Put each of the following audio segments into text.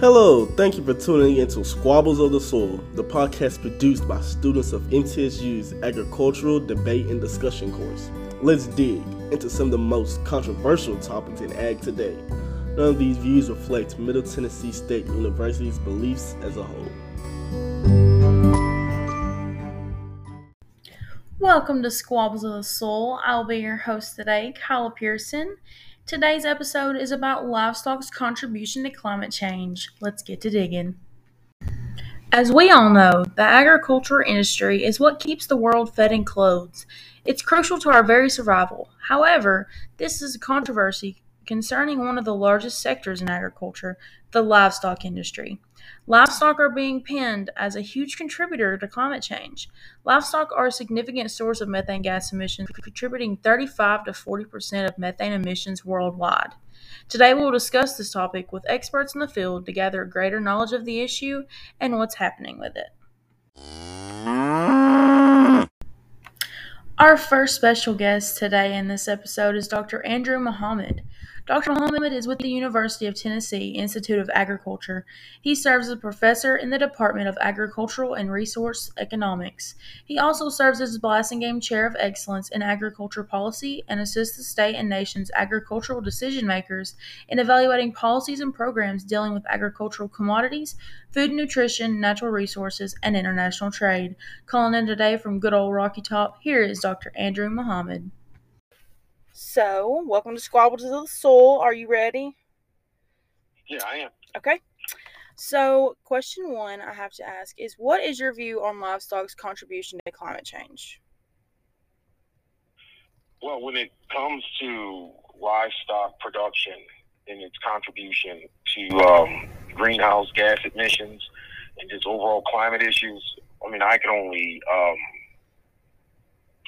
Hello, thank you for tuning into Squabbles of the Soil, the podcast produced by students of MTSU's Agricultural Debate and Discussion course. Let's dig into some of the most controversial topics in ag today. None of these views reflect Middle Tennessee State University's beliefs as a whole. Welcome to Squabbles of the Soil. I'll be your host today, Kyla Pearson. Today's episode is about livestock's contribution to climate change. Let's get to digging. As we all know, the agriculture industry is what keeps the world fed and clothed. It's crucial to our very survival. However, this is a controversy concerning one of the largest sectors in agriculture, the livestock industry. Livestock are being pinned as a huge contributor to climate change. Livestock are a significant source of methane gas emissions, contributing 35 to 40 percent of methane emissions worldwide. Today, we'll discuss this topic with experts in the field to gather greater knowledge of the issue and what's happening with it. Our first special guest today in this episode is Dr. Andrew Muhammad. Dr. Muhammad is with the University of Tennessee Institute of Agriculture. He serves as a professor in the Department of Agricultural and Resource Economics. He also serves as Blasingame Chair of Excellence in Agriculture Policy and assists the state and nation's agricultural decision makers in evaluating policies and programs dealing with agricultural commodities, food and nutrition, natural resources, and international trade. Calling in today from good old Rocky Top, here is Dr. Andrew Muhammad. So, welcome to Squabbles of the Soil. Are you ready? Yeah, I am. Okay. So, question one I have to ask is what is your view on livestock's contribution to climate change? Well, when it comes to livestock production and its contribution to um, greenhouse gas emissions and just overall climate issues, I mean, I can only um,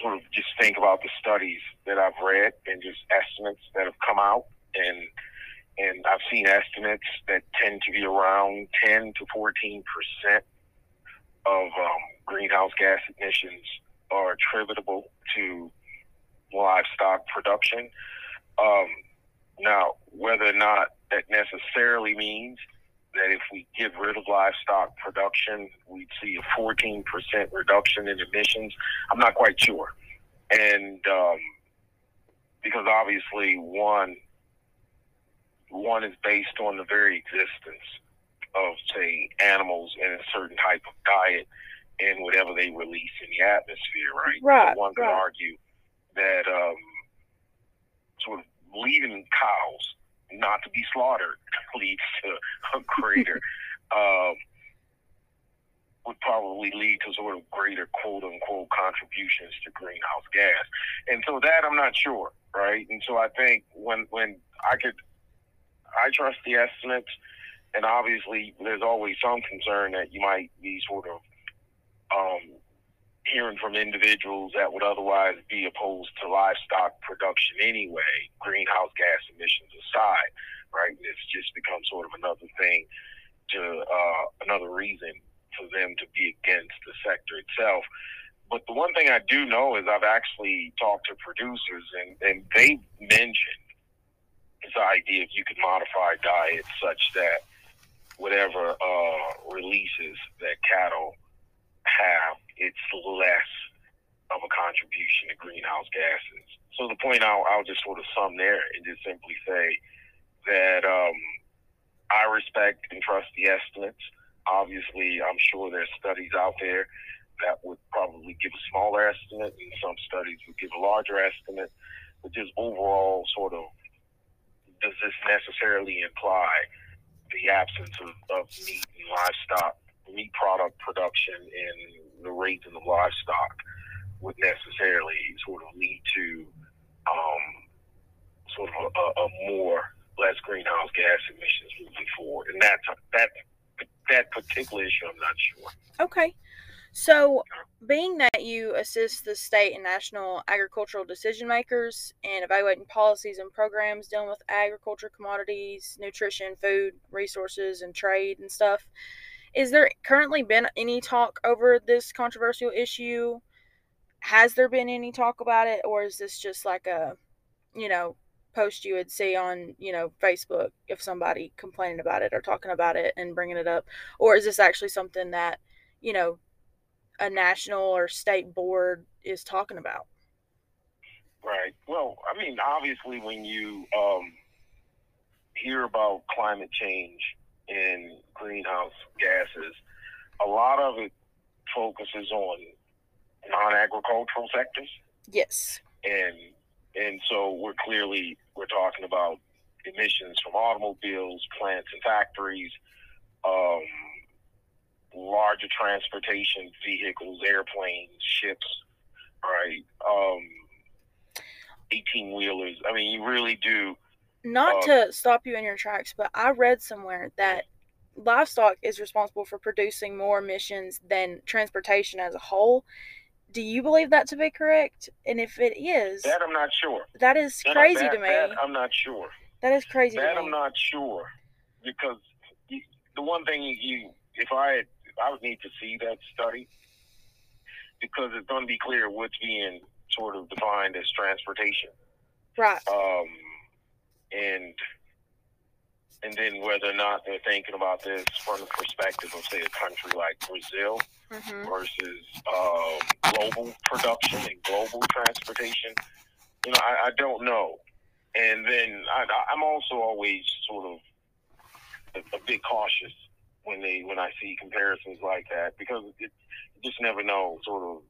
sort of just think about the studies that I've read and just estimates that have come out and and I've seen estimates that tend to be around 10 to 14 percent of um, greenhouse gas emissions are attributable to livestock production. Um, now, whether or not that necessarily means that if we get rid of livestock production, we'd see a 14% reduction in emissions. I'm not quite sure. And um, because obviously one one is based on the very existence of say animals in a certain type of diet and whatever they release in the atmosphere, right? Right. So one could argue that um, sort of leaving cows not to be slaughtered leads to a greater um, would probably lead to sort of greater quote unquote contributions to greenhouse gas. And so that I'm not sure, right? And so I think when when I could I trust the estimates and obviously there's always some concern that you might be sort of um, hearing from individuals that would otherwise be opposed to livestock production anyway, greenhouse gas emissions aside, right? It's just become sort of another thing to uh, another reason for them to be against the sector itself. But the one thing I do know is I've actually talked to producers and, and they mentioned this idea if you could modify diets such that whatever uh, releases that cattle have, it's less of a contribution to greenhouse gases. So the point I'll, I'll just sort of sum there and just simply say that um, I respect and trust the estimates. Obviously, I'm sure there's studies out there that would probably give a smaller estimate, and some studies would give a larger estimate. But just overall, sort of, does this necessarily imply the absence of, of meat and livestock, meat product production, and the raising of livestock would necessarily sort of lead to um, sort of a, a more less greenhouse gas emissions moving forward, and that's that that particular issue. I'm not sure. Okay. So, being that you assist the state and national agricultural decision makers in evaluating policies and programs dealing with agriculture commodities, nutrition, food, resources, and trade and stuff, is there currently been any talk over this controversial issue? Has there been any talk about it, or is this just like a, you know, post you would see on you know Facebook if somebody complaining about it or talking about it and bringing it up, or is this actually something that you know a national or state board is talking about? Right. Well, I mean, obviously, when you um, hear about climate change and greenhouse gases, a lot of it focuses on non-agricultural sectors. Yes. And and so we're clearly we're talking about emissions from automobiles, plants and factories, um, larger transportation vehicles, airplanes, ships, right? Um, 18 wheelers. I mean, you really do. Not Um, to stop you in your tracks, but I read somewhere that livestock is responsible for producing more emissions than transportation as a whole. Do you believe that to be correct? And if it is, That I'm not sure. that is That- crazy that- to me. that I'm not sure. that is crazy That I'm not sure because you, the one thing you, you, if I had, I would need to see that study because it's going to be clear what's being sort of defined as transportation, right. um, and and then whether or not they're thinking about this from the perspective of say a country like Brazil hmm versus um, global production and global transportation. You know, I, I don't know. And then I, I'm also always sort of a, a bit cautious when they when I see comparisons like that because it, you just never know sort of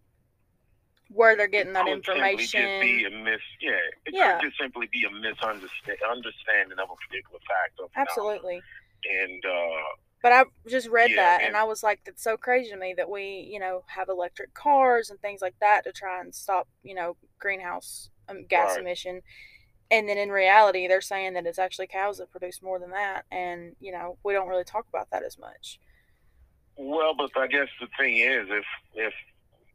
Where they're getting that could simply just be a mis yeah it Yeah. could just simply be a misunderstanding of a particular fact. Absolutely. and uh, But I just read Yeah, that and and- I was like, that's so crazy to me that we, you know, have electric cars and things like that to try and stop, you know, greenhouse um, gas Right. emission. And then in reality, they're saying that it's actually cows that produce more than that. And, you know, we don't really talk about that as much. Well, but I guess the thing is, if if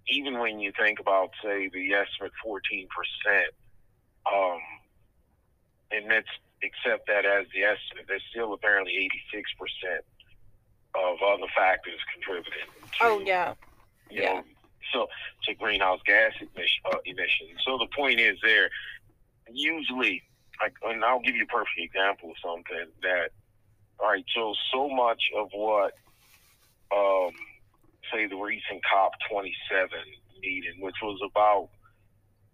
even when you think about, say, the estimate fourteen percent, um, and let's accept that as the estimate, there's still apparently eighty six percent of other factors contributing. To, Oh, yeah. you yeah. know, so to greenhouse gas emission, uh, emissions. So the point is, there usually, like, and I'll give you a perfect example of something that. All right, so so much of what um, say the recent COP 27 meeting, which was about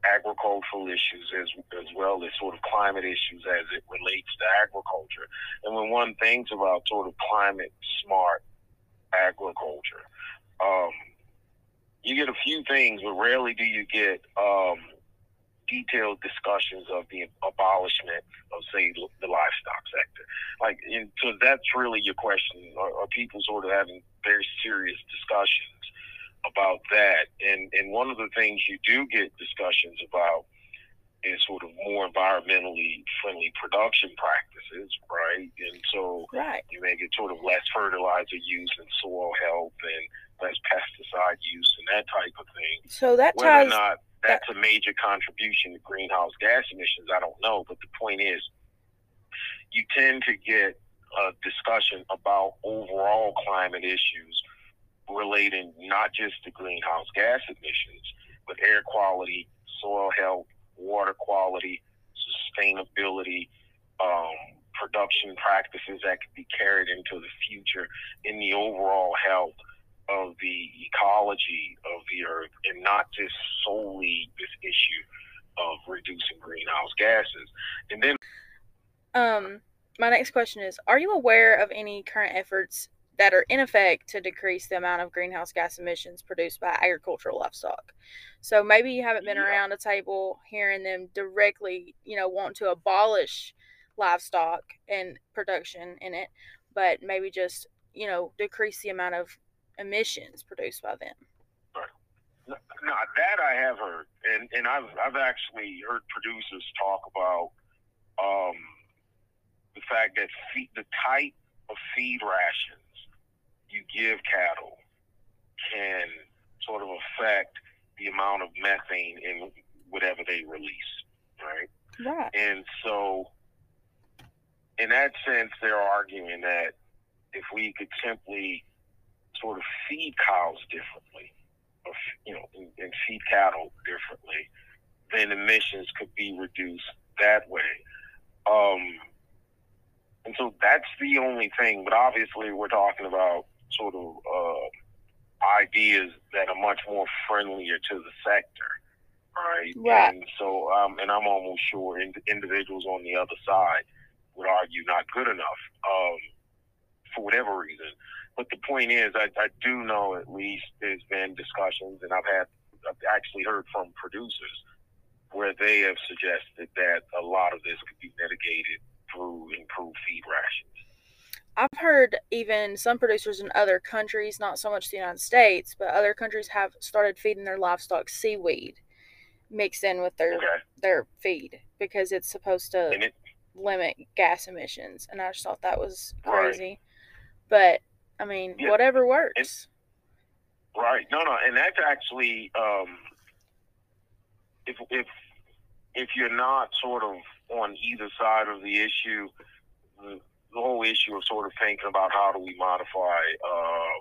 agricultural issues as as well as sort of climate issues as it relates to agriculture. And when one thinks about sort of climate smart agriculture, um, you get a few things, but rarely do you get um, detailed discussions of the abolishment of, say, the livestock sector. Like, so that's really your question. Are, are people sort of having very serious discussions about that? And and one of the things you do get discussions about is sort of more environmentally friendly production practices, right? And so Right. you may get sort of less fertilizer use and soil health and less pesticide use and that type of thing. So that Whether or not that's a major contribution to greenhouse gas emissions, I don't know. But the point is, you tend to get a discussion about overall climate issues relating not just to greenhouse gas emissions, but air quality, soil health, water quality, sustainability, um, production practices that could be carried into the future in the overall health of the ecology of the earth and not just solely this issue of reducing greenhouse gases. And then Um, my next question is Are you aware of any current efforts that are in effect to decrease the amount of greenhouse gas emissions produced by agricultural livestock? So maybe you haven't been Yeah. around a table hearing them directly, you know, want to abolish livestock and production in it, but maybe just, you know, decrease the amount of emissions produced by them. No, that I have heard, and and I've I've actually heard producers talk about um, the fact that feed, the type of feed rations you give cattle can sort of affect the amount of methane in whatever they release, right? Right. And so, in that sense, they're arguing that if we could simply sort of feed cows differently, or you know, and, and feed cattle differently, then emissions could be reduced that way. Um, and so that's the only thing. But obviously, we're talking about sort of uh, ideas that are much more friendlier to the sector, right? Right. And so, um, and I'm almost sure in, individuals on the other side would argue not good enough um, for whatever reason. But the point is, I, I do know at least there's been discussions, and I've had, I've actually heard from producers where they have suggested that a lot of this could be mitigated improved feed rations. I've heard even some producers in other countries, not so much the United States, but other countries have started feeding their livestock seaweed mixed in with their Okay. their feed because it's supposed to it, limit gas emissions. And I just thought that was Right. crazy. But I mean, Yeah. whatever works. Right. No, no, and that's actually um, if if if you're not sort of on either side of the issue, the, whole issue of sort of thinking about how do we modify uh,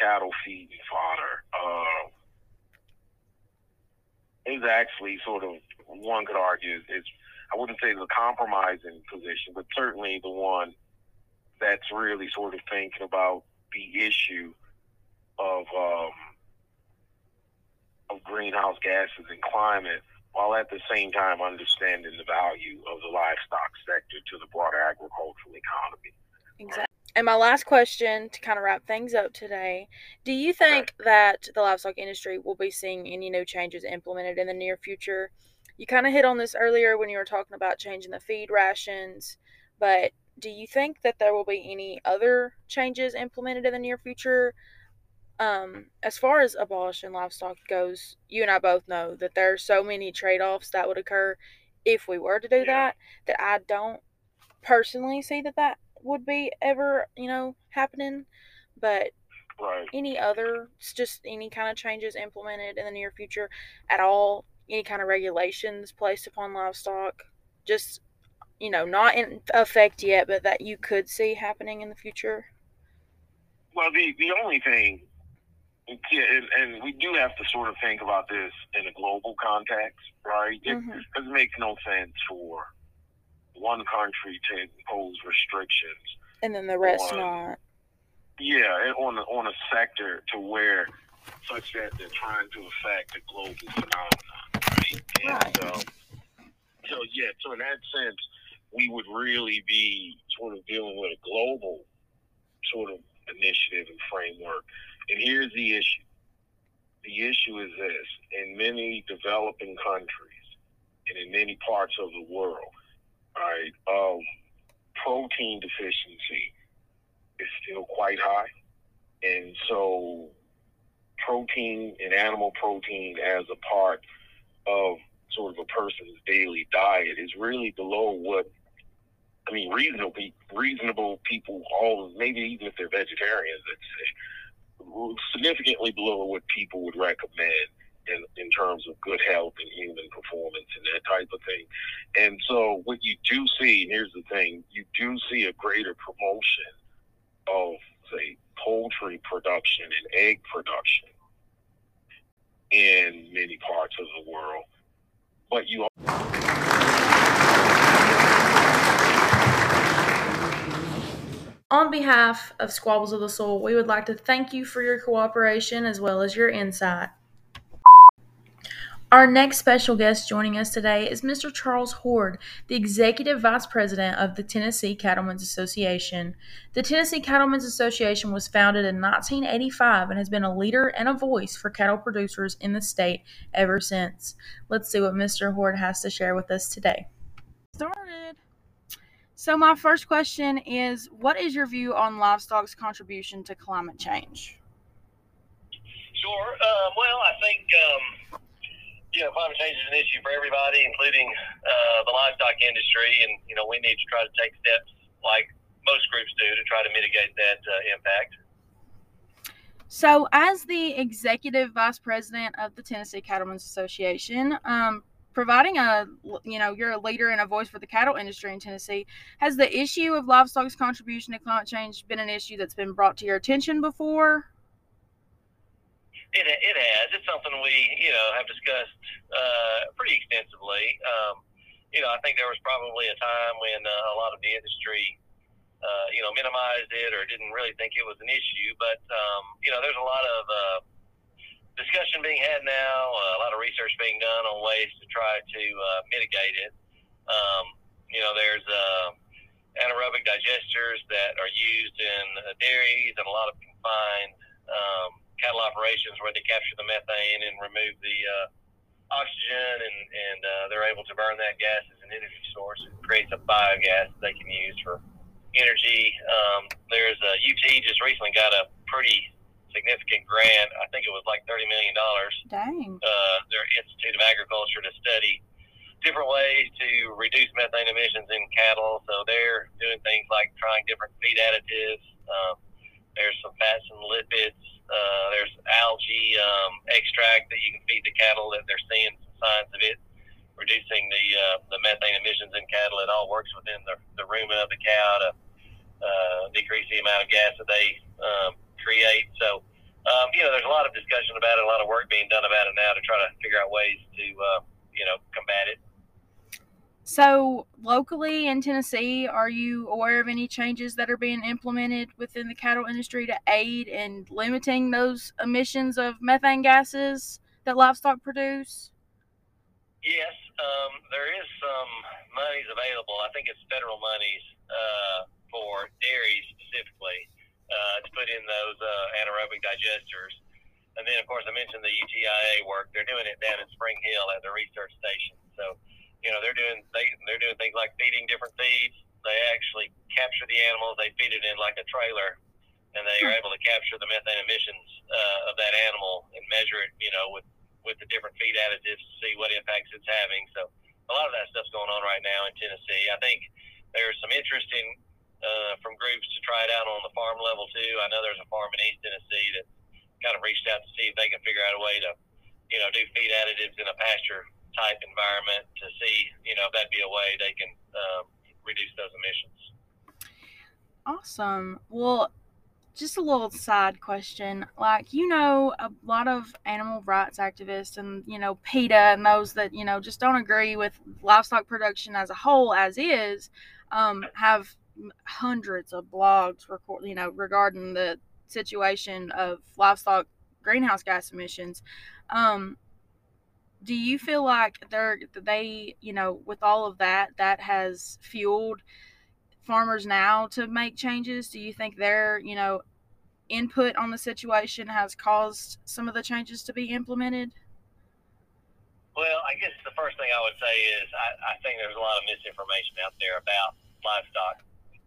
cattle feed and fodder uh, is actually sort of one could argue is I wouldn't say the compromising position, but certainly the one that's really sort of thinking about the issue of um, of greenhouse gases and climate, while at the same time understanding the value of the livestock sector to the broader agricultural economy. Exactly. And my last question to kind of wrap things up today Do you think that the livestock industry will be seeing any new changes implemented in the near future? You kind of hit on this earlier when you were talking about changing the feed rations, but do you think that there will be any other changes implemented in the near future? Um, as far as abolishing livestock goes, you and I both know that there are so many trade offs that would occur if we were to do Yeah. that that I don't personally see that that would be ever, you know, happening. But Right. any other, just any kind of changes implemented in the near future at all, any kind of regulations placed upon livestock, just, you know, not in effect yet, but that you could see happening in the future? Well, the the only thing, yeah, and, and we do have to sort of think about this in a global context, right? It, because it makes no sense for one country to impose restrictions And then the rest One. not. Yeah, on a, on a sector to where such that they're trying to affect a global phenomenon, right? And Right. um, so yeah, so in that sense, we would really be sort of dealing with a global sort of initiative and framework. And here's the issue: the issue is this: in many developing countries and in many parts of the world, right, um, protein deficiency is still quite high. And so protein and animal protein as a part of sort of a person's daily diet is really below what I mean reasonable reasonable people all maybe even if they're vegetarians let's significantly below what people would recommend in, in terms of good health and human performance and that type of thing. And so what you do see, here's the thing, you do see a greater promotion of, say, poultry production and egg production in many parts of the world. But you On behalf of Squabbles of the Soil, we would like to thank you for your cooperation as well as your insight. Our next special guest joining us today is Mr. Charles Hord, the Executive Vice President of the Tennessee Cattlemen's Association. The Tennessee Cattlemen's Association was founded in 1985 and has been a leader and a voice for cattle producers in the state ever since. Let's see what Mr. Hord has to share with us today. Started. So, my first question is What is your view on livestock's contribution to climate change? Sure. Um, well, I think um, you know climate change is an issue for everybody, including uh, the livestock industry, and you know we need to try to take steps like most groups do to try to mitigate that uh, impact. So, as the executive vice president of the Tennessee Cattlemen's Association, um, providing a you know you're a leader and a voice for the cattle industry in Tennessee, has the issue of livestock's contribution to climate change been an issue that's been brought to your attention before? It, it has. It's something we you know have discussed uh, pretty extensively. Um, you know, I think there was probably a time when uh, a lot of the industry, uh, you know, minimized it or didn't really think it was an issue. But um, you know, there's a lot of uh, discussion being had now, uh, a lot of research being done on ways to try to uh, mitigate it. Um, you know, there's uh, anaerobic digesters that are used in uh, dairies and a lot of confined um, cattle operations where they capture the methane and remove the uh, oxygen, and, and uh, they're able to burn that gas as an energy source. It creates a biogas they can use for energy. Um, there's a UT just recently got a pretty significant grant. I think it was like thirty million dollars. Dang. Uh, their Institute of Agriculture to study different ways to reduce methane emissions in cattle. So they're doing things like trying different feed additives. Um, there's some fats and lipids. Uh, there's algae um, extract that you can feed the cattle that they're seeing some signs of it reducing the uh, the methane emissions in cattle. It all works within the, the rumen of the cow to uh, decrease the amount of gas that they um, create. So, um, you know, there's a lot of discussion about it, a lot of work being done about it now to try to figure out ways to, uh, you know, combat it. So, locally in Tennessee, are you aware of any changes that are being implemented within the cattle industry to aid in limiting those emissions of methane gases that livestock produce? Yes, um, there is some monies available. I think it's federal monies uh, for dairies specifically uh, to put in those uh, anaerobic digesters. And then, of course, I mentioned the UTIA work. They're doing it down in Spring Hill at the research station. So you know, they're doing they they're doing things like feeding different feeds. They actually capture the animals, they feed it in like a trailer, and they are able to capture the methane emissions uh, of that animal and measure it, you know, with with the different feed additives to see what impacts it's having. So a lot of that stuff's going on right now in Tennessee. I think there's some interest in uh, from groups to try it out on the farm level too. I know there's a farm in East Tennessee that kind of reached out to see if they can figure out a way to, you know, do feed additives in a pasture type environment to see, you know, if that'd be a way they can um, reduce those emissions. Awesome. Well, just a little side question. Like, you know, a lot of animal rights activists and, you know, PETA and those that, you know, just don't agree with livestock production as a whole as is, um, have hundreds of blogs record, you know, regarding the situation of livestock greenhouse gas emissions. Um, do you feel like they're they you know with all of that that has fueled farmers now to make changes? Do you think their you know input on the situation has caused some of the changes to be implemented? Well i guess the first thing i would say is i, I think there's a lot of misinformation out there about livestock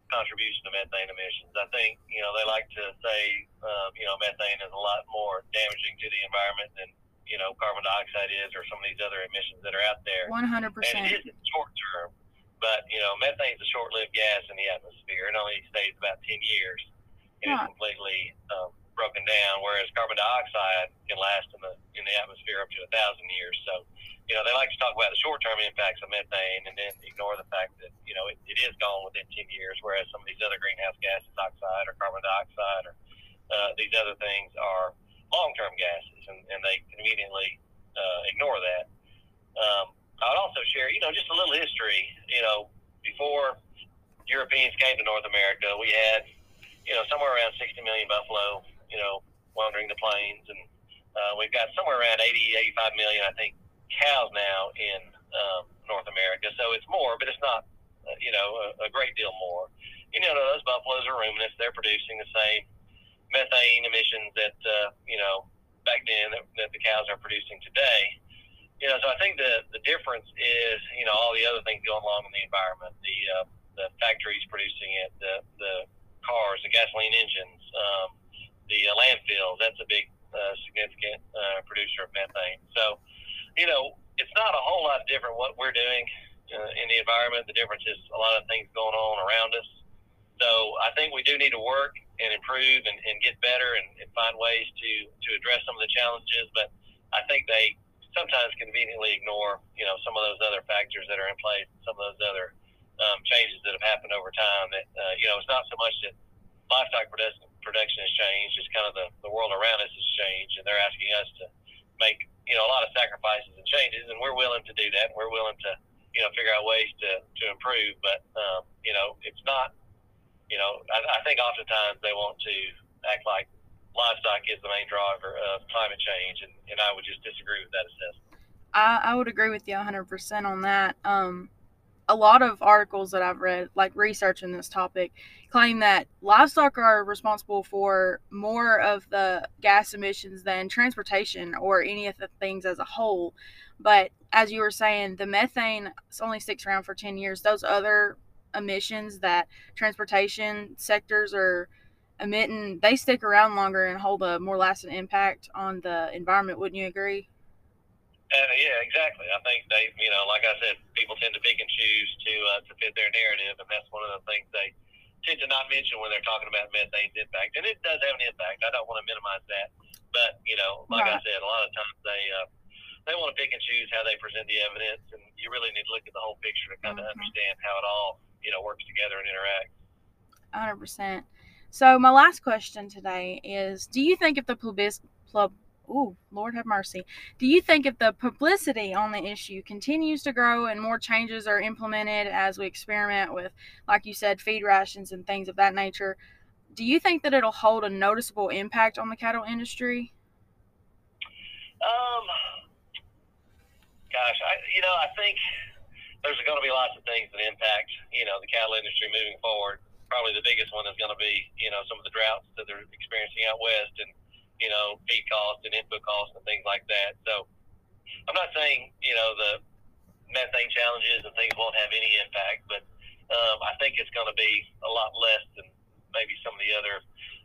contribution to methane emissions i think you know they like to say uh, you know methane is a lot more damaging to the environment than you know carbon dioxide is, or some of these other emissions that are out there. One hundred percent. And it is short term, but you know methane is a short-lived gas in the atmosphere. It only stays about ten years, and it's completely um, broken down. Whereas carbon dioxide can last in the in the atmosphere up to a thousand years. So, you know, they like to talk about the short-term impacts of methane and then ignore the fact that you know it, it is gone within ten years. Whereas some of these other greenhouse gases, oxide or carbon dioxide, or uh, these other things are long-term gases, and, and they conveniently uh, ignore that. Um, I would also share, you know, just a little history. You know, before Europeans came to North America, we had, you know, somewhere around 60 million buffalo, you know, wandering the plains, and uh, we've got somewhere around 80, 85 million, I think, cows now in um, North America. So it's more, but it's not, uh, you know, a, a great deal more. You know, those buffaloes are ruminants; they're producing the same methane emissions that uh, you know back then that, that the cows are producing today. You know, so I think the the difference is you know all the other things going along in the environment, the uh, the factories producing it, the the cars, the gasoline engines, um, the uh, landfills. That's a big uh, significant uh, producer of methane. So, you know, it's not a whole lot different what we're doing uh, in the environment. The difference is a lot of things going on around us. So I think we do need to work and improve and, and get better and, and find ways to, to address some of the challenges. But I think they sometimes conveniently ignore, you know, some of those other factors that are in place, some of those other um, changes that have happened over time. That uh, you know, it's not so much that livestock production production has changed; it's kind of the, the world around us has changed, and they're asking us to make you know a lot of sacrifices and changes, and we're willing to do that. We're willing to you know, figure out ways to, to improve. But, um, you know, it's not, you know, I, I think oftentimes they want to act like livestock is the main driver of climate change, and, and I would just disagree with that assessment. I, I would agree with you 100% on that. Um, a lot of articles that I've read, like researching this topic, claim that livestock are responsible for more of the gas emissions than transportation or any of the things as a whole. But as you were saying, the methane only sticks around for 10 years. Those other emissions that transportation sectors are emitting, they stick around longer and hold a more lasting impact on the environment. Wouldn't you agree? Uh, yeah, exactly. I think they, you know, like I said, people tend to pick and choose to uh, to fit their narrative, and that's one of the things they tend to not mention when they're talking about methane's impact. And it does have an impact. I don't want to minimize that, but you know, like right. I said, a lot of times they uh, they want to pick and choose how they present the evidence, and you really need to look at the whole picture to kind of mm-hmm. understand how it all you know works together and interacts. Hundred percent. So my last question today is: Do you think if the publicity Ooh, Lord have mercy. Do you think if the publicity on the issue continues to grow and more changes are implemented as we experiment with, like you said, feed rations and things of that nature, do you think that it'll hold a noticeable impact on the cattle industry? Um, gosh, I you know I think there's going to be lots of things that impact you know the cattle industry moving forward. Probably the biggest one is going to be you know some of the droughts that they're experiencing out west and you know, feed costs and input costs and things like that. So I'm not saying, you know, the methane challenges and things won't have any impact, but um, I think it's going to be a lot less than maybe some of the other,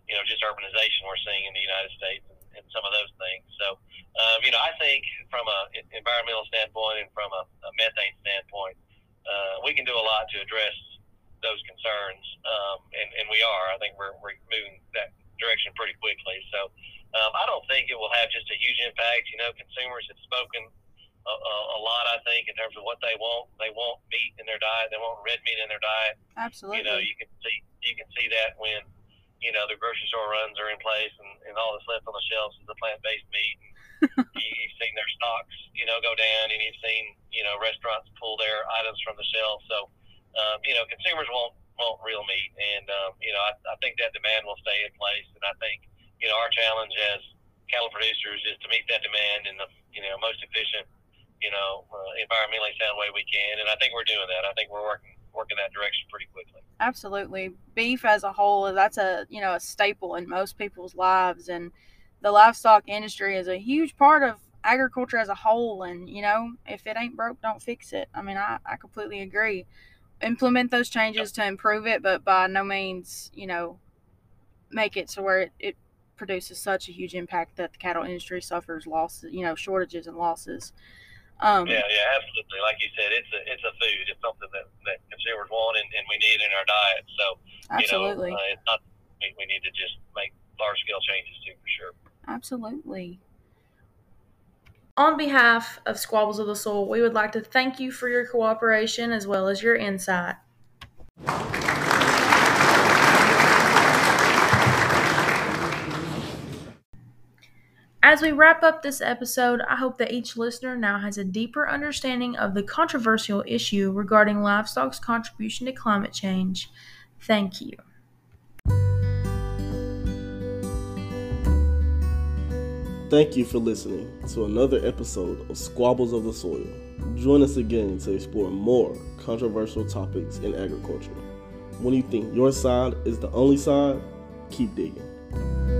you know, just urbanization we're seeing in the United States and, and some of those things. So, um, you know, I think from a environmental standpoint and from a, a methane standpoint, uh, we can do a lot to address those concerns, um, and, and we are. I think we're, we're moving that direction pretty quickly. So, um, I don't think it will have just a huge impact. You know, consumers have spoken a, a, a lot. I think in terms of what they want. They want meat in their diet. They want red meat in their diet. Absolutely. You know, you can see you can see that when you know the grocery store runs are in place and, and all that's left on the shelves is the plant based meat. you, you've seen their stocks, you know, go down, and you've seen you know restaurants pull their items from the shelf. So, um, you know, consumers want want real meat, and um, you know, I, I think that demand will stay in place, and I think you know, our challenge as cattle producers is to meet that demand in the you know most efficient, you know, uh, environmentally sound way we can, and I think we're doing that. I think we're working working that direction pretty quickly. Absolutely, beef as a whole that's a you know a staple in most people's lives, and the livestock industry is a huge part of agriculture as a whole. And you know, if it ain't broke, don't fix it. I mean, I, I completely agree. Implement those changes to improve it, but by no means, you know, make it to where it, it produces such a huge impact that the cattle industry suffers losses, you know, shortages and losses. Um, yeah, yeah, absolutely. Like you said, it's a it's a food. It's something that, that consumers want and, and we need in our diet. So, absolutely, you know, uh, it's not we, we need to just make large scale changes too, for sure. Absolutely. On behalf of Squabbles of the Soil, we would like to thank you for your cooperation as well as your insight. As we wrap up this episode, I hope that each listener now has a deeper understanding of the controversial issue regarding livestock's contribution to climate change. Thank you. Thank you for listening to another episode of Squabbles of the Soil. Join us again to explore more controversial topics in agriculture. When you think your side is the only side, keep digging.